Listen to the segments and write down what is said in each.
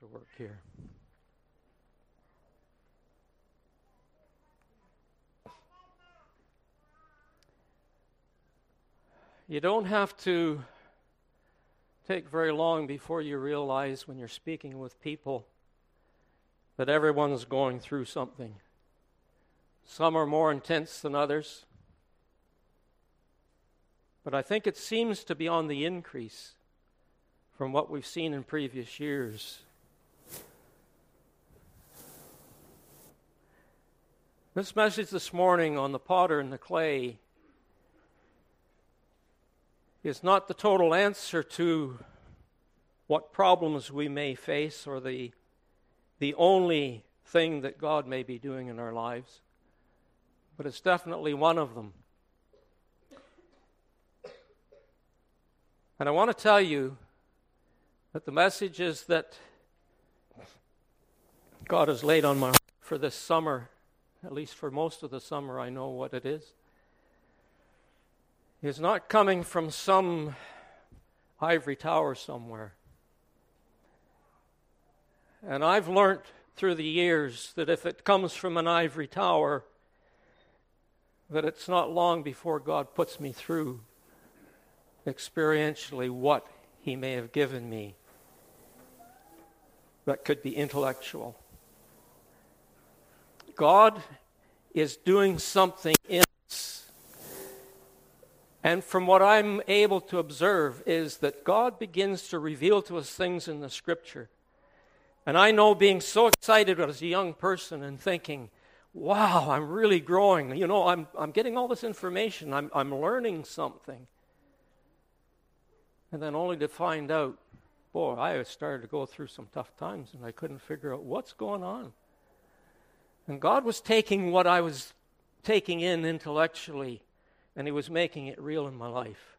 to work here. You don't have to take very long before you realize when you're speaking with people that everyone's going through something. Some are more intense than others. But I think it seems to be on the increase from what we've seen in previous years. This message this morning on the potter and the clay is not the total answer to what problems we may face or the, the only thing that God may be doing in our lives, but it's definitely one of them. And I want to tell you that the message is that God has laid on my heart for this summer, at least for most of the summer, I know what it is is not coming from some ivory tower somewhere. And I've learned through the years that if it comes from an ivory tower, that it's not long before God puts me through experientially what He may have given me that could be intellectual. God is doing something in us. and from what I'm able to observe, is that God begins to reveal to us things in the scripture. And I know being so excited as a young person and thinking, wow, I'm really growing. You know, I'm, I'm getting all this information, I'm, I'm learning something. And then only to find out, boy, I started to go through some tough times and I couldn't figure out what's going on. And God was taking what I was taking in intellectually and He was making it real in my life.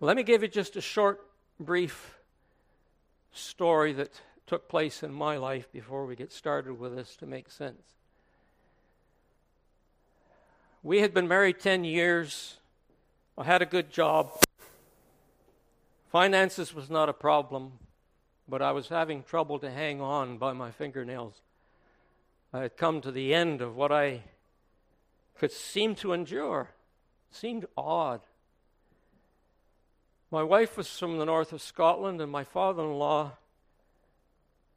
Let me give you just a short, brief story that took place in my life before we get started with this to make sense. We had been married 10 years. I had a good job. Finances was not a problem, but I was having trouble to hang on by my fingernails. I had come to the end of what I could seem to endure. it seemed odd. My wife was from the north of Scotland, and my father in law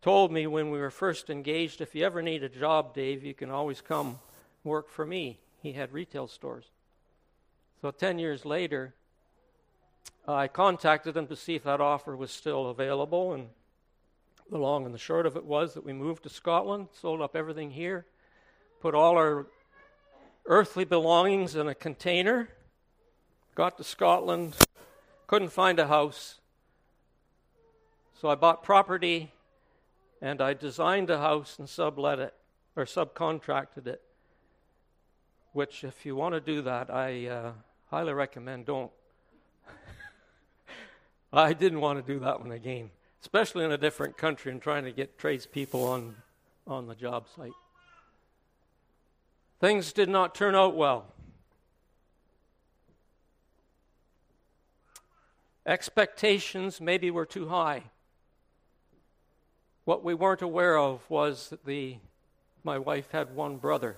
told me when we were first engaged if you ever need a job, Dave, you can always come work for me. He had retail stores. So 10 years later, I contacted him to see if that offer was still available, and the long and the short of it was that we moved to Scotland, sold up everything here, put all our earthly belongings in a container, got to Scotland, couldn't find a house. So I bought property and I designed a house and sublet it or subcontracted it. Which, if you want to do that, I uh, highly recommend don't. I didn't want to do that one again, especially in a different country and trying to get tradespeople on on the job site. Things did not turn out well. Expectations maybe were too high. What we weren't aware of was that the, my wife had one brother.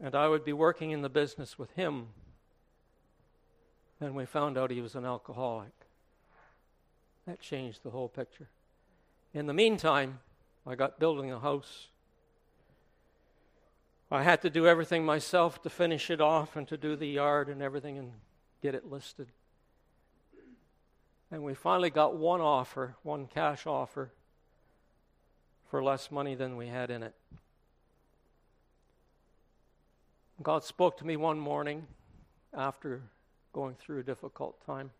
And I would be working in the business with him. And we found out he was an alcoholic. That changed the whole picture. In the meantime, I got building a house I had to do everything myself to finish it off and to do the yard and everything and get it listed. And we finally got one offer, one cash offer, for less money than we had in it. God spoke to me one morning after going through a difficult time.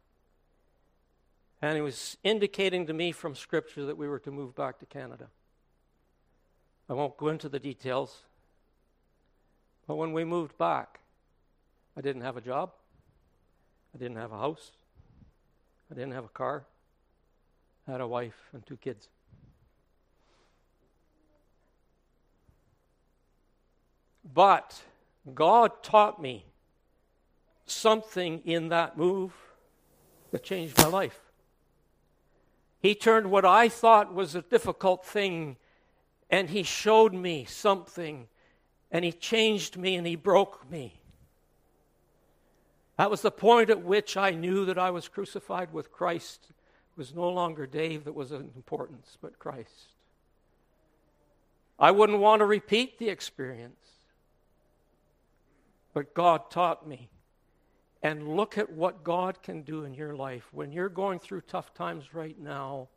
And He was indicating to me from Scripture that we were to move back to Canada. I won't go into the details. But when we moved back, I didn't have a job. I didn't have a house. I didn't have a car. I had a wife and two kids. But God taught me something in that move that changed my life. He turned what I thought was a difficult thing and He showed me something and He changed me and He broke me. That was the point at which I knew that I was crucified with Christ. It was no longer Dave that was of importance, but Christ. I wouldn't want to repeat the experience. But God taught me. And look at what God can do in your life. When you're going through tough times right now,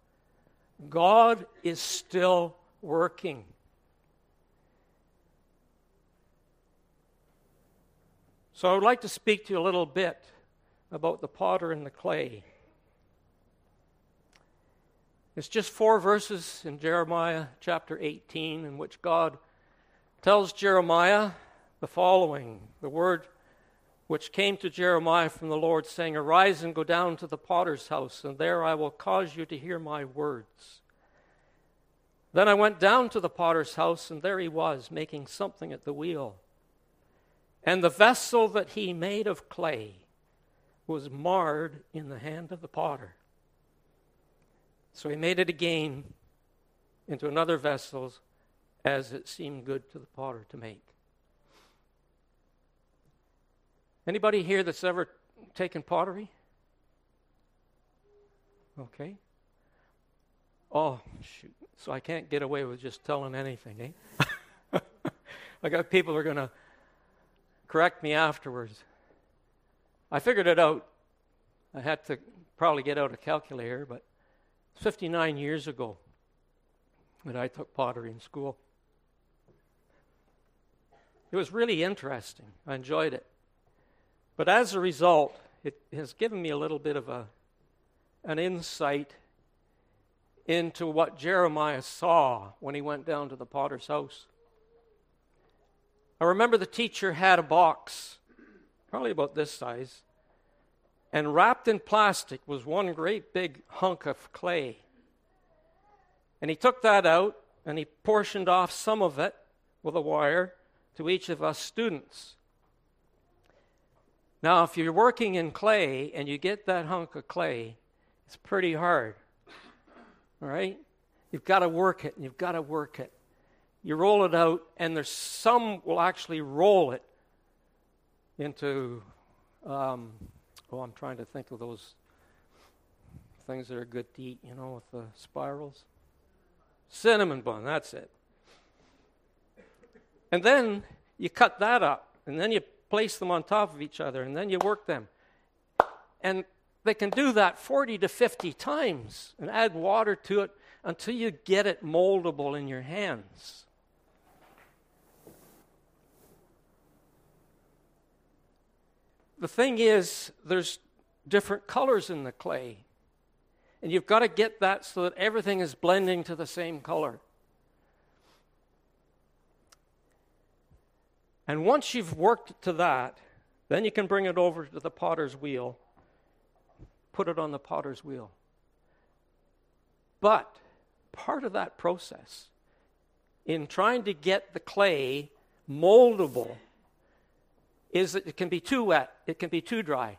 God is still working. So I would like to speak to you a little bit about the potter and the clay. It's just four verses in Jeremiah chapter 18 in which God tells Jeremiah the following the word which came to Jeremiah from the Lord, saying, Arise and go down to the potter's house, and there I will cause you to hear my words. Then I went down to the potter's house, and there he was, making something at the wheel. And the vessel that he made of clay was marred in the hand of the potter. So he made it again into another vessel as it seemed good to the potter to make. Anybody here that's ever taken pottery? Okay. Oh, shoot. So I can't get away with just telling anything, eh? I got people who are going to correct me afterwards. I figured it out. I had to probably get out a calculator, but 59 years ago that I took pottery in school. It was really interesting. I enjoyed it. But as a result, it has given me a little bit of a, an insight into what Jeremiah saw when he went down to the potter's house. I remember the teacher had a box, probably about this size, and wrapped in plastic was one great big hunk of clay. And he took that out and he portioned off some of it with a wire to each of us students. Now, if you're working in clay and you get that hunk of clay, it's pretty hard. All right? You've got to work it, and you've got to work it. You roll it out, and there's some will actually roll it into, um, oh, I'm trying to think of those things that are good to eat, you know, with the spirals. Cinnamon bun, that's it. And then you cut that up, and then you place them on top of each other, and then you work them. And they can do that 40 to 50 times and add water to it until you get it moldable in your hands. The thing is, there's different colors in the clay. And you've got to get that so that everything is blending to the same color. And once you've worked to that, then you can bring it over to the potter's wheel, put it on the potter's wheel. But part of that process in trying to get the clay moldable is that it can be too wet, it can be too dry.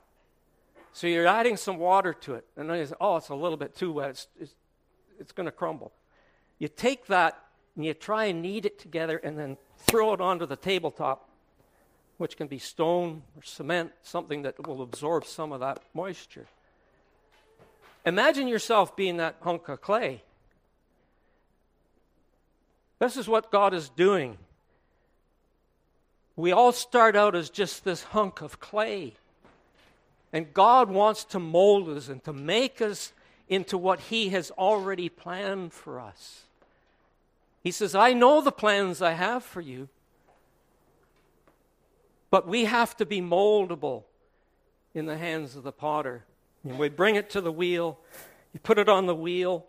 So you're adding some water to it, and then you say, oh, it's a little bit too wet, it's, it's, it's going to crumble. You take that and you try and knead it together and then throw it onto the tabletop, which can be stone or cement, something that will absorb some of that moisture. Imagine yourself being that hunk of clay. This is what God is doing. We all start out as just this hunk of clay. And God wants to mold us and to make us into what He has already planned for us. He says, I know the plans I have for you. But we have to be moldable in the hands of the potter. And we bring it to the wheel, you put it on the wheel.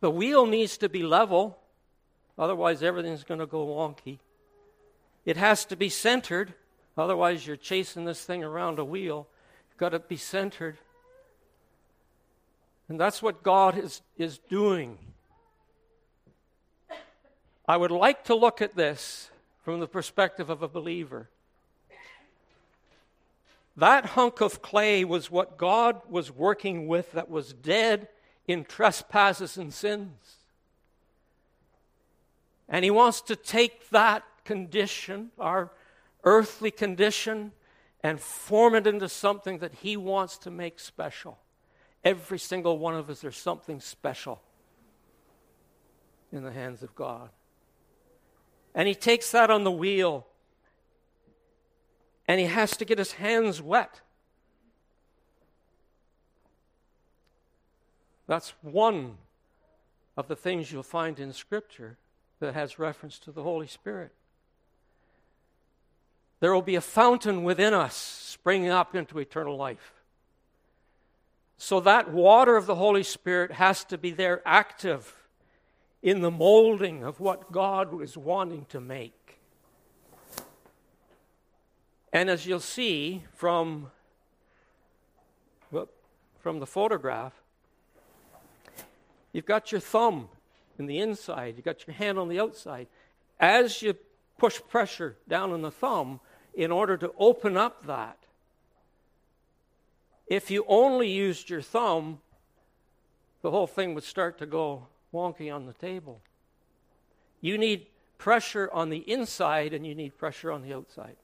The wheel needs to be level, otherwise, everything's going to go wonky. It has to be centered, otherwise, you're chasing this thing around a wheel. You've got to be centered. And that's what God is, is doing I would like to look at this from the perspective of a believer. That hunk of clay was what God was working with that was dead in trespasses and sins. And He wants to take that condition, our earthly condition, and form it into something that He wants to make special. Every single one of us, there's something special in the hands of God. And He takes that on the wheel, and He has to get His hands wet. That's one of the things you'll find in Scripture that has reference to the Holy Spirit. There will be a fountain within us springing up into eternal life. So that water of the Holy Spirit has to be there active in the molding of what God was wanting to make. And as you'll see from, from the photograph, you've got your thumb in the inside, you've got your hand on the outside. As you push pressure down on the thumb, in order to open up that, if you only used your thumb, the whole thing would start to go wonky on the table. You need pressure on the inside and you need pressure on the outside.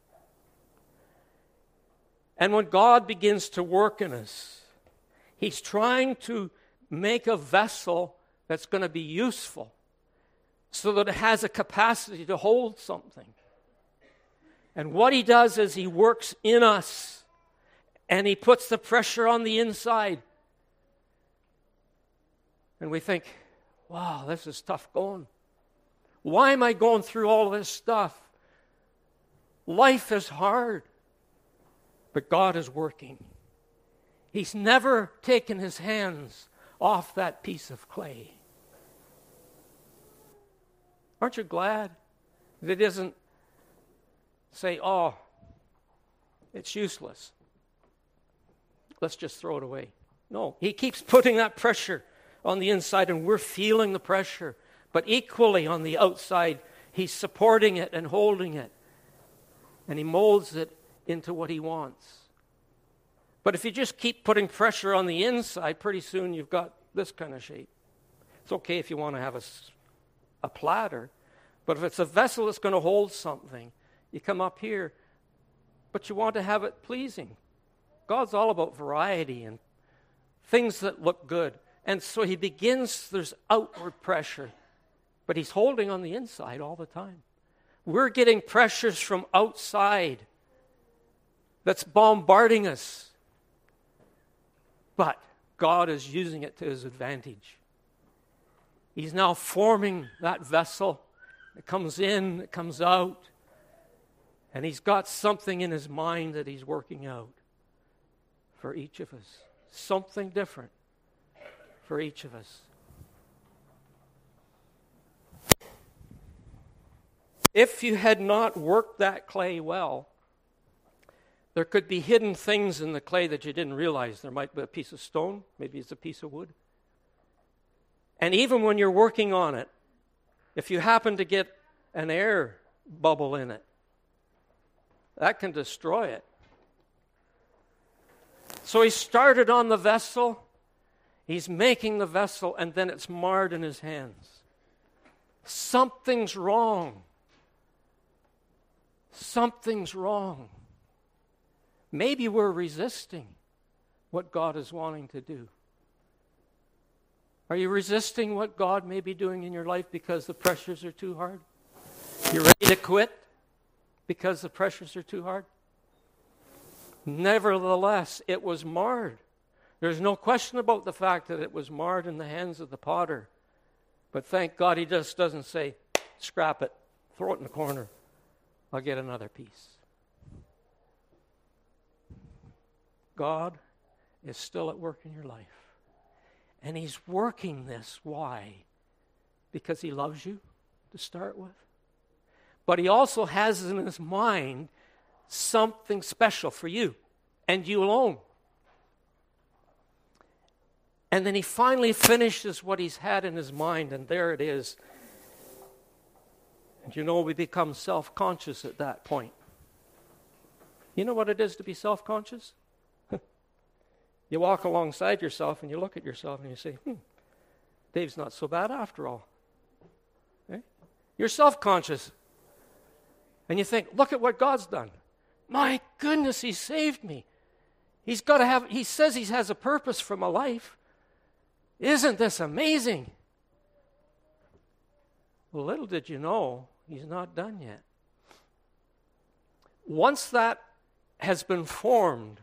And when God begins to work in us, He's trying to make a vessel that's going to be useful so that it has a capacity to hold something. And what He does is He works in us and he puts the pressure on the inside. And we think, wow, this is tough going. Why am I going through all this stuff? Life is hard, but God is working. He's never taken his hands off that piece of clay. Aren't you glad that it doesn't say, oh, it's useless? let's just throw it away. No, he keeps putting that pressure on the inside, and we're feeling the pressure. But equally on the outside, he's supporting it and holding it. And he molds it into what he wants. But if you just keep putting pressure on the inside, pretty soon you've got this kind of shape. It's okay if you want to have a, a platter, but if it's a vessel that's going to hold something, you come up here, but you want to have it pleasing. God's all about variety and things that look good. And so he begins, there's outward pressure, but he's holding on the inside all the time. We're getting pressures from outside that's bombarding us. But God is using it to his advantage. He's now forming that vessel. It comes in, it comes out, and he's got something in his mind that he's working out for each of us. Something different for each of us. If you had not worked that clay well, there could be hidden things in the clay that you didn't realize. There might be a piece of stone, maybe it's a piece of wood. And even when you're working on it, if you happen to get an air bubble in it, that can destroy it. So he started on the vessel. He's making the vessel, and then it's marred in his hands. Something's wrong. Something's wrong. Maybe we're resisting what God is wanting to do. Are you resisting what God may be doing in your life because the pressures are too hard? You're ready to quit because the pressures are too hard? Nevertheless, it was marred. There's no question about the fact that it was marred in the hands of the potter. But thank God he just doesn't say, scrap it, throw it in the corner, I'll get another piece. God is still at work in your life. And he's working this. Why? Because he loves you to start with. But he also has in his mind something special for you and you alone. And then he finally finishes what he's had in his mind, and there it is. And you know, we become self conscious at that point. You know what it is to be self conscious? you walk alongside yourself and you look at yourself and you say, hmm, Dave's not so bad after all. Eh? You're self conscious. And you think, look at what God's done. My goodness, He saved me. He's got to have, He says He has a purpose for my life. Isn't this amazing? Well, little did you know, He's not done yet. Once that has been formed,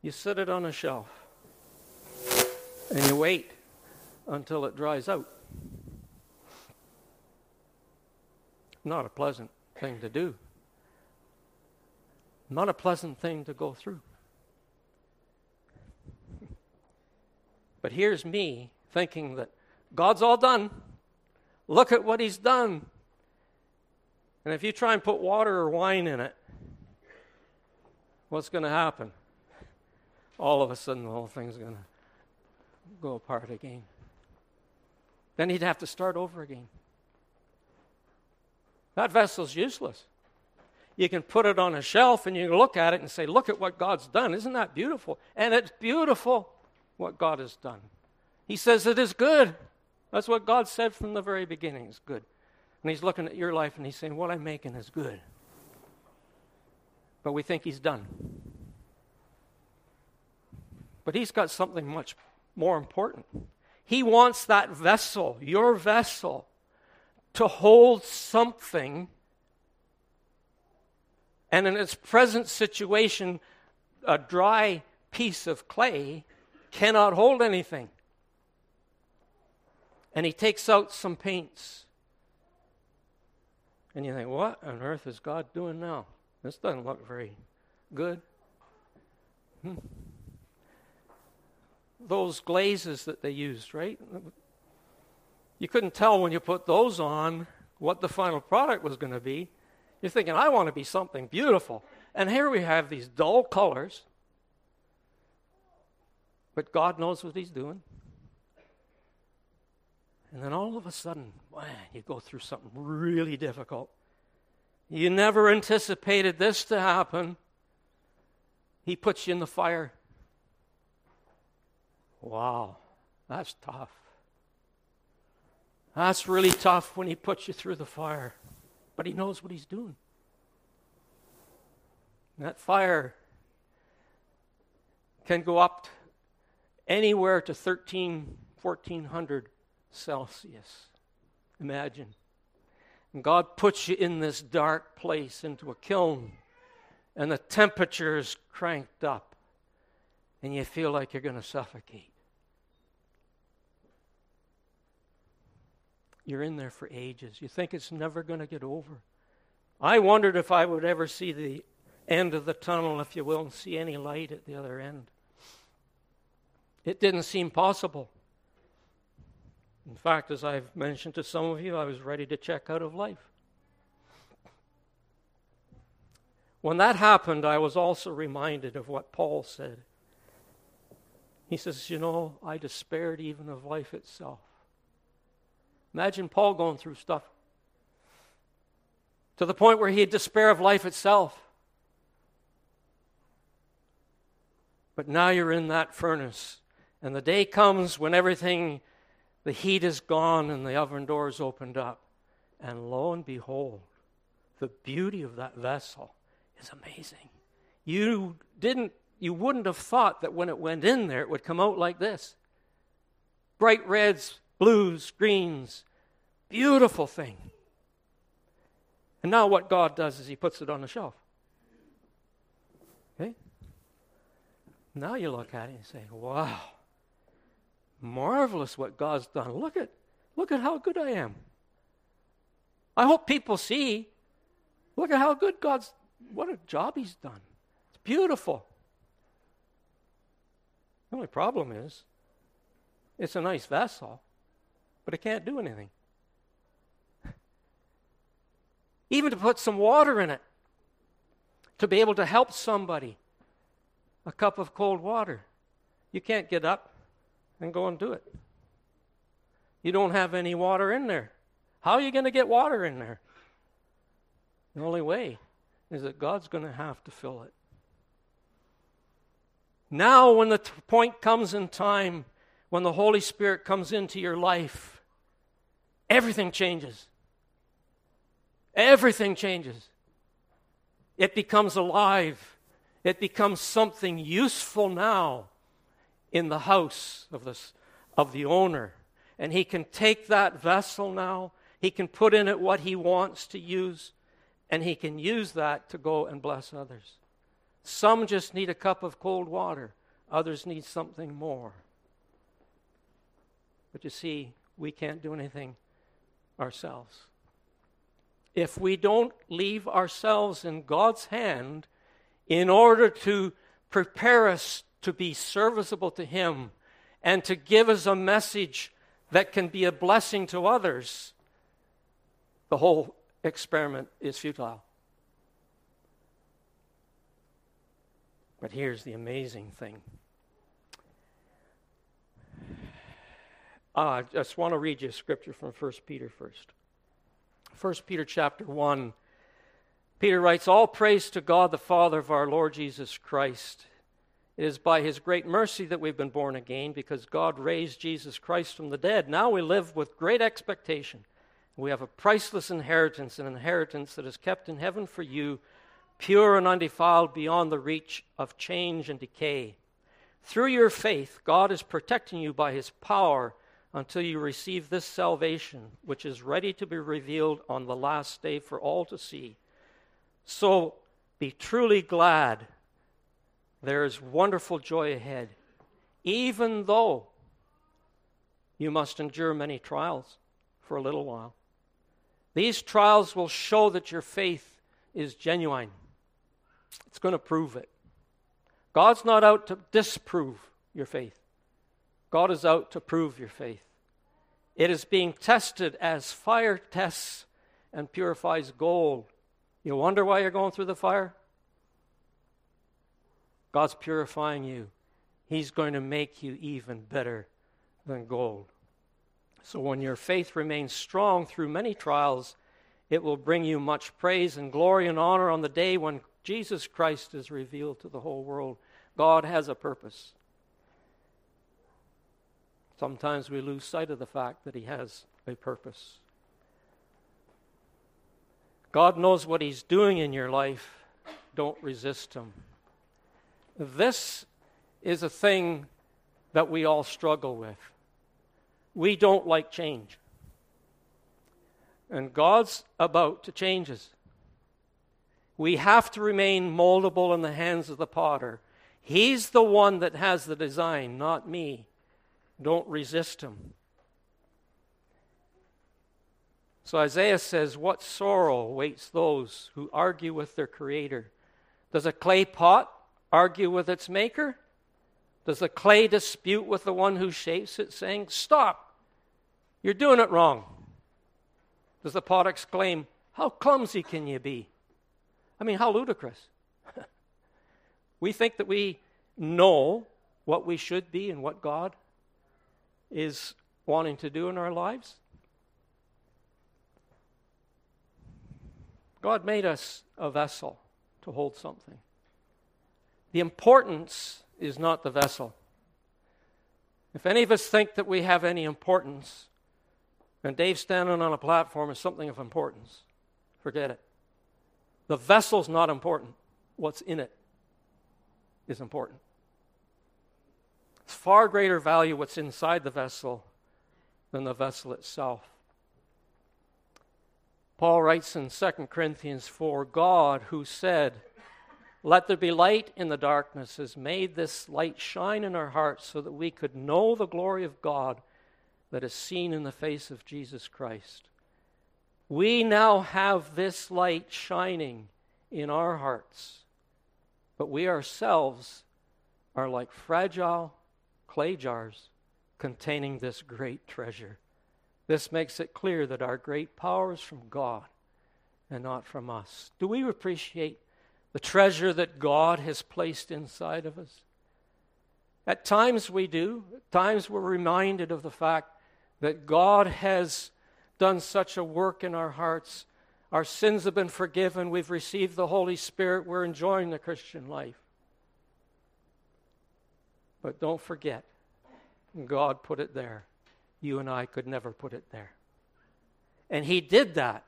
you set it on a shelf and you wait until it dries out. Not a pleasant thing to do. Not a pleasant thing to go through. But here's me thinking that God's all done. Look at what He's done. And if you try and put water or wine in it, what's going to happen? All of a sudden, the whole thing's going to go apart again. Then he'd have to start over again. That vessel's useless. You can put it on a shelf and you can look at it and say, Look at what God's done. Isn't that beautiful? And it's beautiful what God has done. He says it is good. That's what God said from the very beginning. It's good. And He's looking at your life and He's saying, What I'm making is good. But we think He's done. But He's got something much more important. He wants that vessel, your vessel, to hold something. And in its present situation, a dry piece of clay cannot hold anything. And he takes out some paints. And you think, what on earth is God doing now? This doesn't look very good. Hmm those glazes that they used, right? You couldn't tell when you put those on what the final product was going to be. You're thinking, I want to be something beautiful. And here we have these dull colors. But God knows what He's doing. And then all of a sudden, man, you go through something really difficult. You never anticipated this to happen. He puts you in the fire. Wow, that's tough. That's really tough when he puts you through the fire, but he knows what he's doing. that fire can go up anywhere to 13, 1400 Celsius. Imagine. And God puts you in this dark place into a kiln, and the temperature is cranked up, and you feel like you're going to suffocate. You're in there for ages. You think it's never going to get over. I wondered if I would ever see the end of the tunnel, if you will, and see any light at the other end. It didn't seem possible. In fact, as I've mentioned to some of you, I was ready to check out of life. When that happened, I was also reminded of what Paul said. He says, You know, I despaired even of life itself. Imagine Paul going through stuff to the point where he had despair of life itself. But now you're in that furnace, and the day comes when everything, the heat is gone and the oven door is opened up. And lo and behold, the beauty of that vessel is amazing. You didn't you wouldn't have thought that when it went in there it would come out like this. Bright reds, blues, greens. Beautiful thing. And now what God does is He puts it on the shelf. Okay? Now you look at it and say, wow, marvelous what God's done. Look at, look at how good I am. I hope people see. Look at how good God's, what a job He's done. It's beautiful. The only problem is, it's a nice vessel but it can't do anything. Even to put some water in it, to be able to help somebody, a cup of cold water. You can't get up and go and do it. You don't have any water in there. How are you going to get water in there? The only way is that God's going to have to fill it. Now, when the t- point comes in time when the Holy Spirit comes into your life, everything changes. Everything changes. It becomes alive. It becomes something useful now in the house of, this, of the owner. And he can take that vessel now, he can put in it what he wants to use, and he can use that to go and bless others. Some just need a cup of cold water, others need something more. But you see, we can't do anything ourselves. If we don't leave ourselves in God's hand in order to prepare us to be serviceable to Him and to give us a message that can be a blessing to others, the whole experiment is futile. But here's the amazing thing. Uh, I just want to read you a scripture from 1 Peter first. 1 Peter chapter 1. Peter writes, All praise to God the Father of our Lord Jesus Christ. It is by his great mercy that we've been born again, because God raised Jesus Christ from the dead. Now we live with great expectation. We have a priceless inheritance, an inheritance that is kept in heaven for you pure and undefiled beyond the reach of change and decay. Through your faith, God is protecting you by his power until you receive this salvation, which is ready to be revealed on the last day for all to see. So be truly glad. There is wonderful joy ahead, even though you must endure many trials for a little while. These trials will show that your faith is genuine. It's going to prove it. God's not out to disprove your faith, God is out to prove your faith. It is being tested as fire tests and purifies gold. You wonder why you're going through the fire? God's purifying you. He's going to make you even better than gold. So when your faith remains strong through many trials, it will bring you much praise and glory and honor on the day when Jesus Christ is revealed to the whole world. God has a purpose. Sometimes we lose sight of the fact that He has a purpose. God knows what He's doing in your life. Don't resist Him. This is a thing that we all struggle with. We don't like change. And God's about to change us. We have to remain moldable in the hands of the potter. He's the one that has the design, not me. Don't resist him. So Isaiah says, What sorrow awaits those who argue with their creator? Does a clay pot argue with its maker? Does the clay dispute with the one who shapes it, saying, Stop, you're doing it wrong? Does the pot exclaim, How clumsy can you be? I mean, how ludicrous. we think that we know what we should be and what God is wanting to do in our lives. God made us a vessel to hold something. The importance is not the vessel. If any of us think that we have any importance, and Dave standing on a platform is something of importance, forget it. The vessel's not important. What's in it is important. It's far greater value what's inside the vessel than the vessel itself. Paul writes in 2 Corinthians 4 God, who said, Let there be light in the darkness, has made this light shine in our hearts so that we could know the glory of God that is seen in the face of Jesus Christ. We now have this light shining in our hearts, but we ourselves are like fragile clay jars containing this great treasure. This makes it clear that our great power is from God and not from us. Do we appreciate the treasure that God has placed inside of us? At times we do. At times we're reminded of the fact that God has done such a work in our hearts. Our sins have been forgiven. We've received the Holy Spirit. We're enjoying the Christian life. But don't forget, God put it there. You and I could never put it there. And He did that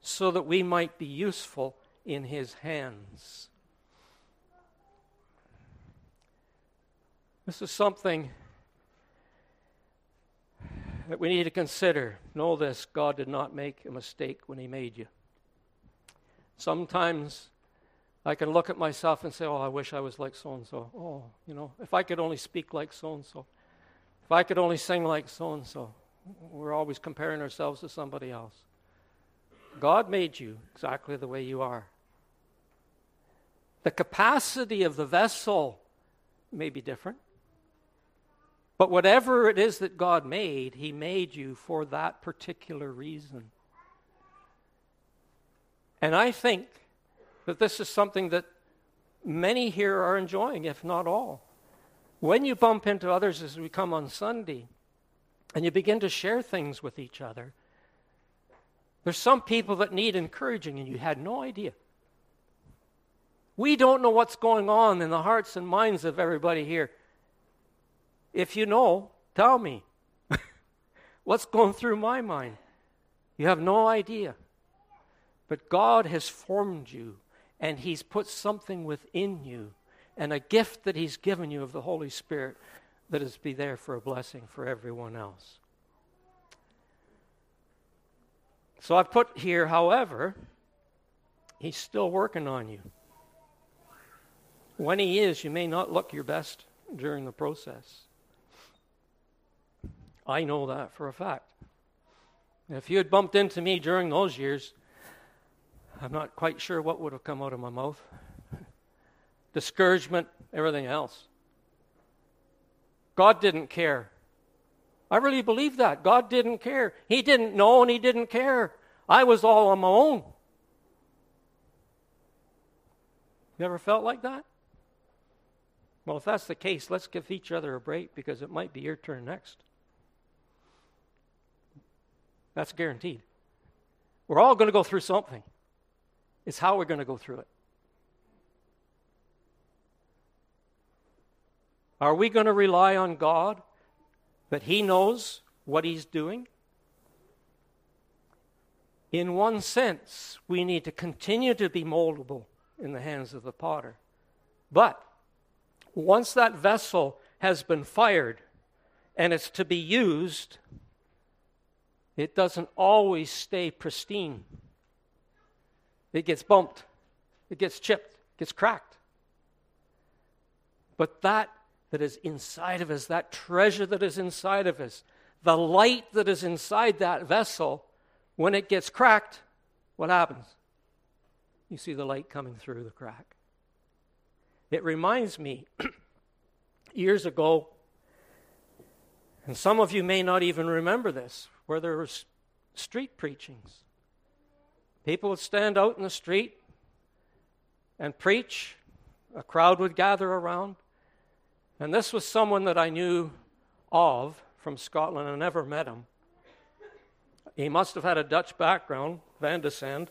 so that we might be useful in His hands. This is something that we need to consider. Know this God did not make a mistake when He made you. Sometimes I can look at myself and say, Oh, I wish I was like so and so. Oh, you know, if I could only speak like so and so. If I could only sing like so and so. We're always comparing ourselves to somebody else. God made you exactly the way you are. The capacity of the vessel may be different. But whatever it is that God made, He made you for that particular reason. And I think that this is something that many here are enjoying, if not all. When you bump into others as we come on Sunday and you begin to share things with each other, there's some people that need encouraging and you had no idea. We don't know what's going on in the hearts and minds of everybody here. If you know, tell me. What's going through my mind? You have no idea. But God has formed you, and He's put something within you, and a gift that He's given you of the Holy Spirit that is be there for a blessing for everyone else. So I've put here, however, He's still working on you. When He is, you may not look your best during the process. I know that for a fact. If you had bumped into me during those years, I'm not quite sure what would have come out of my mouth. Discouragement, everything else. God didn't care. I really believe that. God didn't care. He didn't know and He didn't care. I was all on my own. You ever felt like that? Well, if that's the case, let's give each other a break because it might be your turn next. That's guaranteed. We're all going to go through something. It's how we're going to go through it. Are we going to rely on God that He knows what He's doing? In one sense, we need to continue to be moldable in the hands of the potter. But once that vessel has been fired and it's to be used, it doesn't always stay pristine. It gets bumped, it gets chipped, gets cracked. But that that is inside of us, that treasure that is inside of us, the light that is inside that vessel, when it gets cracked, what happens? You see the light coming through the crack. It reminds me, years ago, and some of you may not even remember this, where there were street preachings. People would stand out in the street and preach. A crowd would gather around. And this was someone that I knew of from Scotland. I never met him. He must have had a Dutch background, Van de Sand.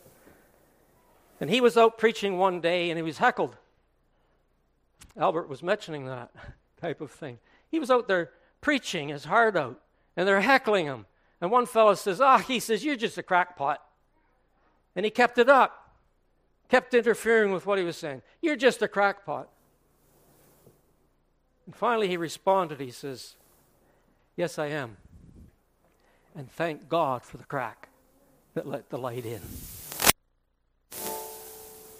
And he was out preaching one day and he was heckled. Albert was mentioning that type of thing. He was out there preaching his heart out, and they're heckling him. And one fellow says, Ah, he says, You're just a crackpot. And he kept it up, kept interfering with what he was saying. You're just a crackpot. And finally he responded, he says, Yes, I am. And thank God for the crack that let the light in.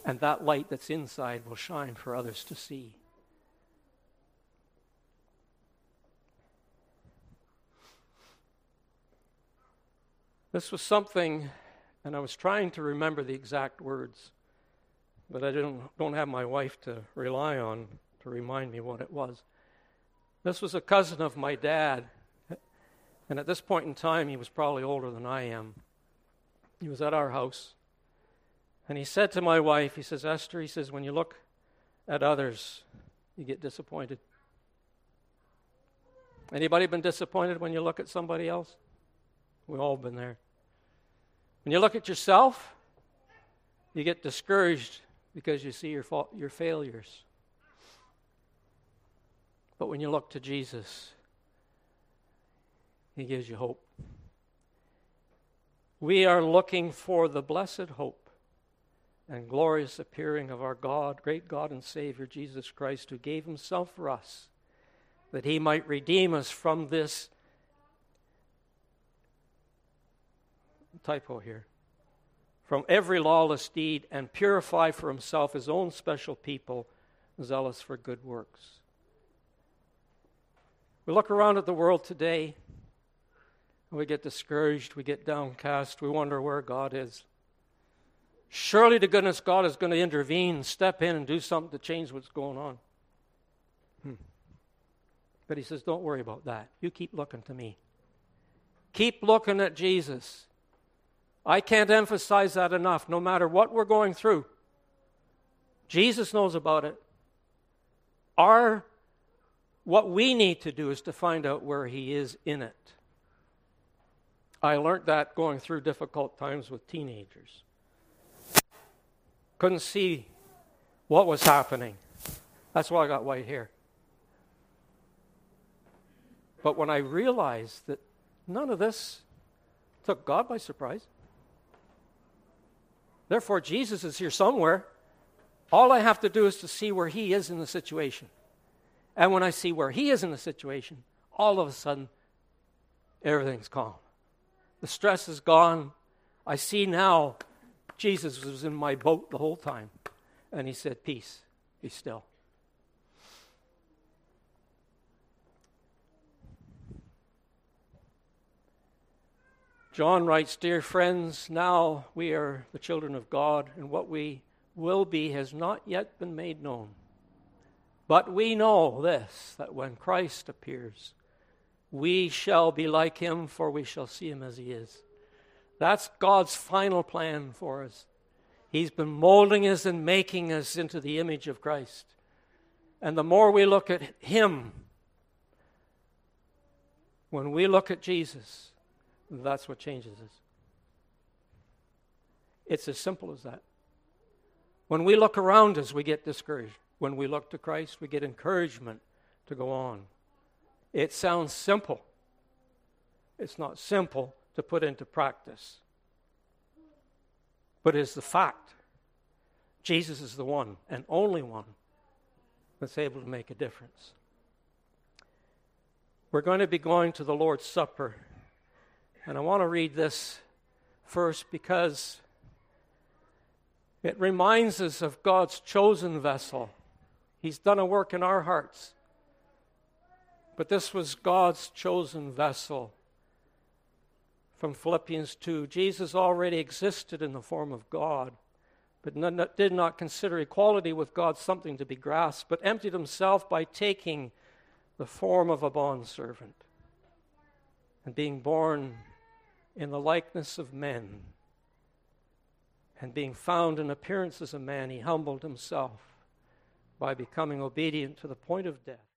And that light that's inside will shine for others to see. This was something, and I was trying to remember the exact words, but I don't, don't have my wife to rely on to remind me what it was. This was a cousin of my dad, and at this point in time, he was probably older than I am. He was at our house, and he said to my wife, he says, Esther, he says, when you look at others, you get disappointed. Anybody been disappointed when you look at somebody else? We've all been there. When you look at yourself, you get discouraged because you see your, fa- your failures. But when you look to Jesus, He gives you hope. We are looking for the blessed hope and glorious appearing of our God, great God and Savior, Jesus Christ, who gave himself for us, that he might redeem us from this typo here from every lawless deed and purify for himself his own special people, zealous for good works. We look around at the world today, and we get discouraged, we get downcast, we wonder where God is. Surely to goodness, God is going to intervene, step in, and do something to change what's going on. Hmm. But he says, Don't worry about that. You keep looking to me. Keep looking at Jesus. I can't emphasize that enough. No matter what we're going through, Jesus knows about it. Our what we need to do is to find out where he is in it. I learned that going through difficult times with teenagers. Couldn't see what was happening. That's why I got white hair. But when I realized that none of this took God by surprise, Therefore, Jesus is here somewhere. All I have to do is to see where he is in the situation. And when I see where he is in the situation, all of a sudden, everything's calm. The stress is gone. I see now Jesus was in my boat the whole time. And he said, Peace, be still. John writes, Dear friends, now we are the children of God, and what we will be has not yet been made known. But we know this, that when Christ appears, we shall be like him, for we shall see him as he is. That's God's final plan for us. He's been molding us and making us into the image of Christ. And the more we look at him, when we look at Jesus, that's what changes us. It's as simple as that. When we look around us, we get discouraged. When we look to Christ, we get encouragement to go on. It sounds simple. It's not simple to put into practice, but it's the fact. Jesus is the one and only one that's able to make a difference. We're going to be going to the Lord's Supper and I want to read this first because it reminds us of God's chosen vessel. He's done a work in our hearts. But this was God's chosen vessel. From Philippians 2 Jesus already existed in the form of God, but did not consider equality with God something to be grasped, but emptied himself by taking the form of a bondservant and being born in the likeness of men. And being found in appearance as a man, he humbled himself by becoming obedient to the point of death.